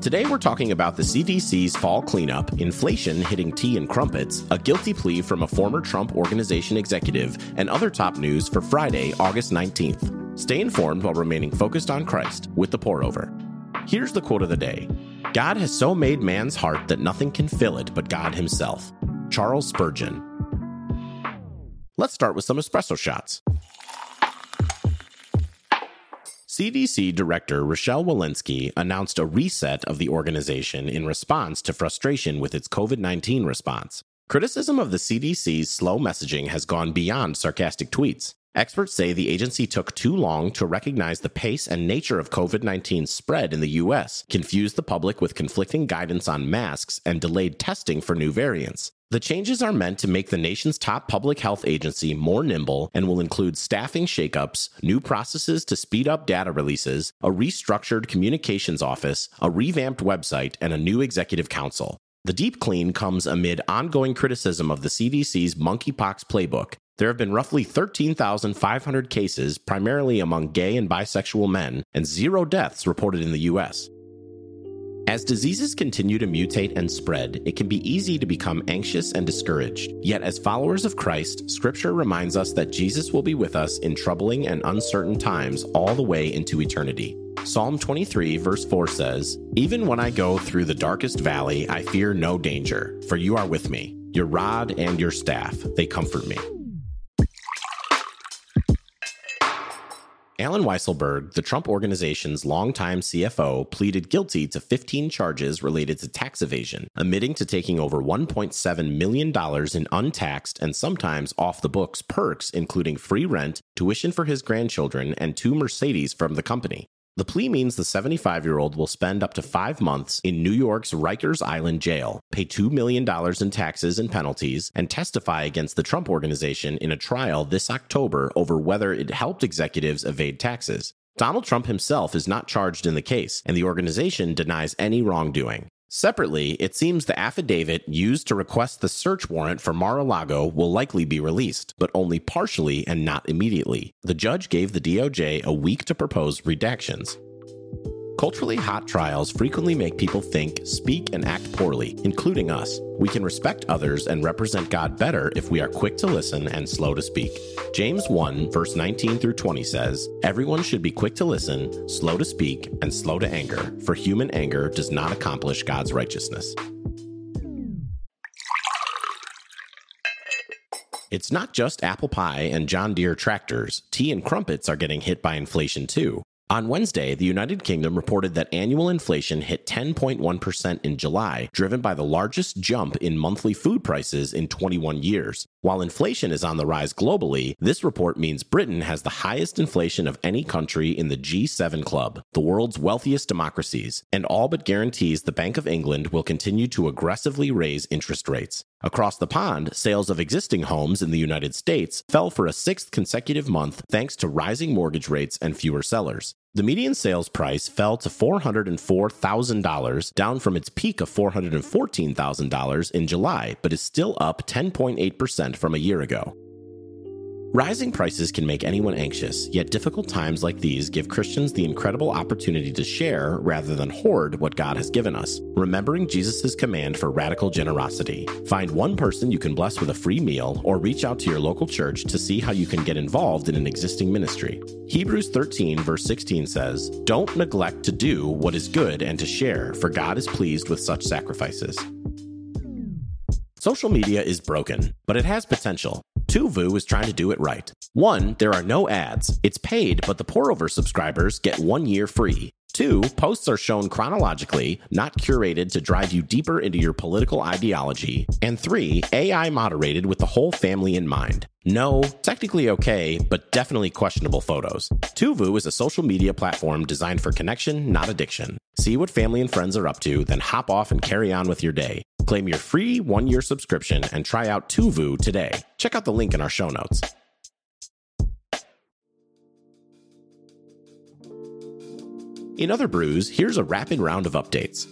Today we're talking about the CDC's fall cleanup, inflation hitting tea and crumpets, a guilty plea from a former Trump organization executive, and other top news for Friday, August 19th. Stay informed while remaining focused on Christ with the pour over. Here's the quote of the day God has so made man's heart that nothing can fill it but God himself. Charles Spurgeon. Let's start with some espresso shots. CDC Director Rochelle Walensky announced a reset of the organization in response to frustration with its COVID 19 response. Criticism of the CDC's slow messaging has gone beyond sarcastic tweets. Experts say the agency took too long to recognize the pace and nature of COVID 19's spread in the U.S., confused the public with conflicting guidance on masks, and delayed testing for new variants. The changes are meant to make the nation's top public health agency more nimble and will include staffing shakeups, new processes to speed up data releases, a restructured communications office, a revamped website, and a new executive council. The deep clean comes amid ongoing criticism of the CDC's monkeypox playbook. There have been roughly 13,500 cases, primarily among gay and bisexual men, and zero deaths reported in the U.S. As diseases continue to mutate and spread, it can be easy to become anxious and discouraged. Yet, as followers of Christ, Scripture reminds us that Jesus will be with us in troubling and uncertain times all the way into eternity. Psalm 23, verse 4 says, Even when I go through the darkest valley, I fear no danger, for you are with me. Your rod and your staff, they comfort me. Allen Weisselberg, the Trump Organization's longtime CFO, pleaded guilty to 15 charges related to tax evasion, admitting to taking over $1.7 million in untaxed and sometimes off the books perks, including free rent, tuition for his grandchildren, and two Mercedes from the company. The plea means the 75 year old will spend up to five months in New York's Rikers Island jail, pay $2 million in taxes and penalties, and testify against the Trump Organization in a trial this October over whether it helped executives evade taxes. Donald Trump himself is not charged in the case, and the organization denies any wrongdoing. Separately, it seems the affidavit used to request the search warrant for Mar a Lago will likely be released, but only partially and not immediately. The judge gave the DOJ a week to propose redactions. Culturally hot trials frequently make people think, speak, and act poorly, including us. We can respect others and represent God better if we are quick to listen and slow to speak. James 1, verse 19 through 20 says, Everyone should be quick to listen, slow to speak, and slow to anger, for human anger does not accomplish God's righteousness. It's not just apple pie and John Deere tractors. Tea and crumpets are getting hit by inflation too. On Wednesday, the United Kingdom reported that annual inflation hit 10.1% in July, driven by the largest jump in monthly food prices in 21 years. While inflation is on the rise globally, this report means Britain has the highest inflation of any country in the G7 club, the world's wealthiest democracies, and all but guarantees the Bank of England will continue to aggressively raise interest rates. Across the pond, sales of existing homes in the United States fell for a sixth consecutive month thanks to rising mortgage rates and fewer sellers. The median sales price fell to $404,000, down from its peak of $414,000 in July, but is still up 10.8% from a year ago. Rising prices can make anyone anxious, yet difficult times like these give Christians the incredible opportunity to share rather than hoard what God has given us, remembering Jesus' command for radical generosity. Find one person you can bless with a free meal or reach out to your local church to see how you can get involved in an existing ministry. Hebrews 13, verse 16 says, Don't neglect to do what is good and to share, for God is pleased with such sacrifices. Social media is broken, but it has potential. Tuvu is trying to do it right. One, there are no ads. It's paid, but the pour over subscribers get one year free. Two, posts are shown chronologically, not curated to drive you deeper into your political ideology. And three, AI moderated with the whole family in mind. No, technically okay, but definitely questionable photos. Tuvu is a social media platform designed for connection, not addiction. See what family and friends are up to, then hop off and carry on with your day. Claim your free one year subscription and try out Tuvu today. Check out the link in our show notes. In other brews, here's a rapid round of updates.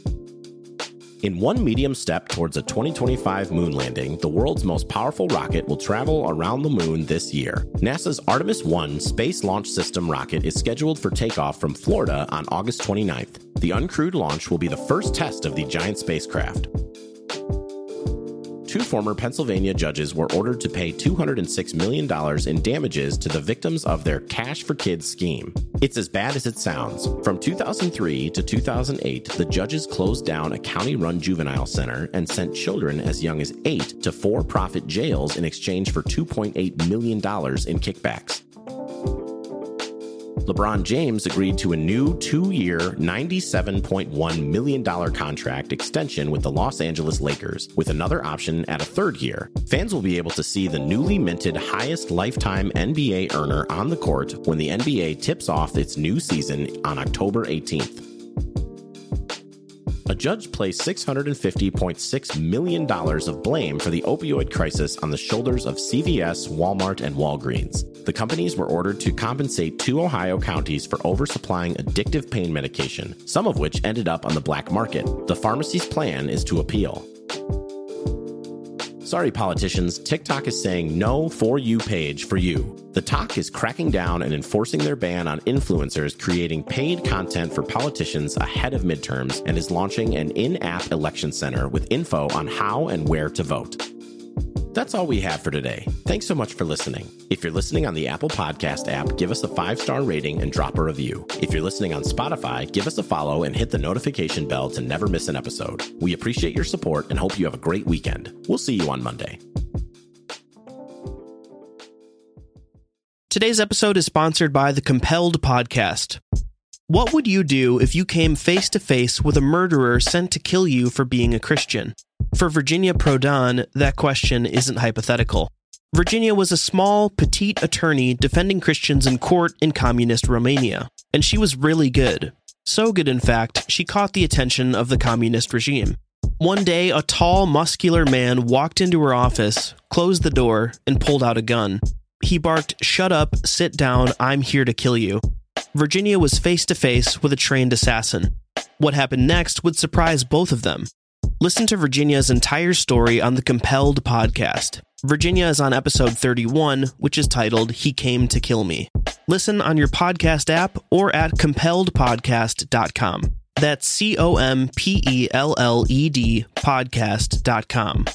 In one medium step towards a 2025 moon landing, the world's most powerful rocket will travel around the moon this year. NASA's Artemis 1 Space Launch System rocket is scheduled for takeoff from Florida on August 29th. The uncrewed launch will be the first test of the giant spacecraft two former Pennsylvania judges were ordered to pay $206 million in damages to the victims of their Cash for Kids scheme. It's as bad as it sounds. From 2003 to 2008, the judges closed down a county run juvenile center and sent children as young as eight to for profit jails in exchange for $2.8 million in kickbacks. LeBron James agreed to a new two year, $97.1 million contract extension with the Los Angeles Lakers, with another option at a third year. Fans will be able to see the newly minted highest lifetime NBA earner on the court when the NBA tips off its new season on October 18th a judge placed $650.6 million of blame for the opioid crisis on the shoulders of CVS, Walmart, and Walgreens. The companies were ordered to compensate two Ohio counties for oversupplying addictive pain medication, some of which ended up on the black market. The pharmacy's plan is to appeal. Sorry, politicians, TikTok is saying no for you page for you. The talk is cracking down and enforcing their ban on influencers creating paid content for politicians ahead of midterms and is launching an in app election center with info on how and where to vote. That's all we have for today. Thanks so much for listening. If you're listening on the Apple Podcast app, give us a five star rating and drop a review. If you're listening on Spotify, give us a follow and hit the notification bell to never miss an episode. We appreciate your support and hope you have a great weekend. We'll see you on Monday. Today's episode is sponsored by the Compelled Podcast. What would you do if you came face to face with a murderer sent to kill you for being a Christian? For Virginia Prodan, that question isn't hypothetical. Virginia was a small, petite attorney defending Christians in court in communist Romania, and she was really good. So good, in fact, she caught the attention of the communist regime. One day, a tall, muscular man walked into her office, closed the door, and pulled out a gun. He barked, Shut up, sit down, I'm here to kill you. Virginia was face to face with a trained assassin. What happened next would surprise both of them. Listen to Virginia's entire story on the Compelled podcast. Virginia is on episode 31, which is titled He Came to Kill Me. Listen on your podcast app or at compelledpodcast.com. That's C O M P E L L E D podcast.com.